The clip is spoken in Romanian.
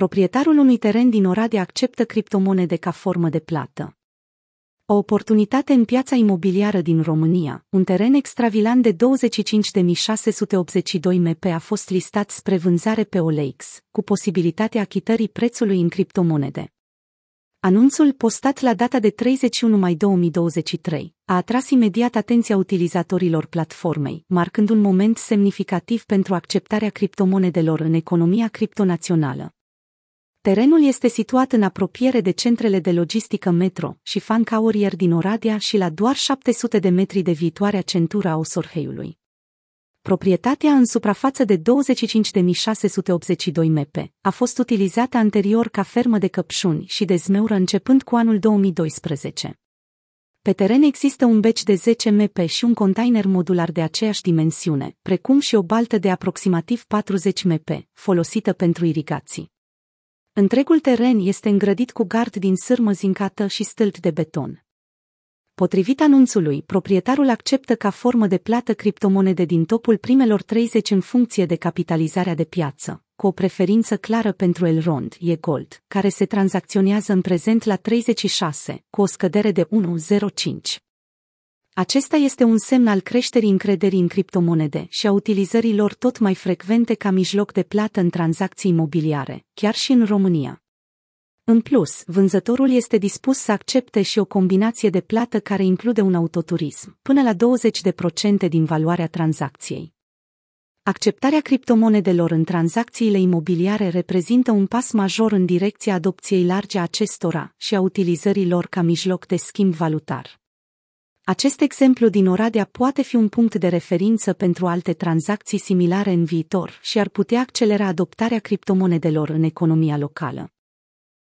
Proprietarul unui teren din Oradea acceptă criptomonede ca formă de plată. O oportunitate în piața imobiliară din România, un teren extravilan de 25.682 MP a fost listat spre vânzare pe OLX, cu posibilitatea achitării prețului în criptomonede. Anunțul postat la data de 31 mai 2023 a atras imediat atenția utilizatorilor platformei, marcând un moment semnificativ pentru acceptarea criptomonedelor în economia criptonațională. Terenul este situat în apropiere de centrele de logistică Metro și Fan Courier din Oradea și la doar 700 de metri de viitoarea centura a Osorheiului. Proprietatea în suprafață de 25.682 MP a fost utilizată anterior ca fermă de căpșuni și de zmeură începând cu anul 2012. Pe teren există un beci de 10 MP și un container modular de aceeași dimensiune, precum și o baltă de aproximativ 40 MP, folosită pentru irigații. Întregul teren este îngrădit cu gard din sârmă zincată și stâlpi de beton. Potrivit anunțului, proprietarul acceptă ca formă de plată criptomonede din topul primelor 30 în funcție de capitalizarea de piață, cu o preferință clară pentru Elrond, e Gold, care se tranzacționează în prezent la 36, cu o scădere de 1,05. Acesta este un semn al creșterii încrederii în criptomonede și a utilizării lor tot mai frecvente ca mijloc de plată în tranzacții imobiliare, chiar și în România. În plus, vânzătorul este dispus să accepte și o combinație de plată care include un autoturism, până la 20% din valoarea tranzacției. Acceptarea criptomonedelor în tranzacțiile imobiliare reprezintă un pas major în direcția adopției largi a acestora și a utilizării lor ca mijloc de schimb valutar. Acest exemplu din Oradea poate fi un punct de referință pentru alte tranzacții similare în viitor și ar putea accelera adoptarea criptomonedelor în economia locală.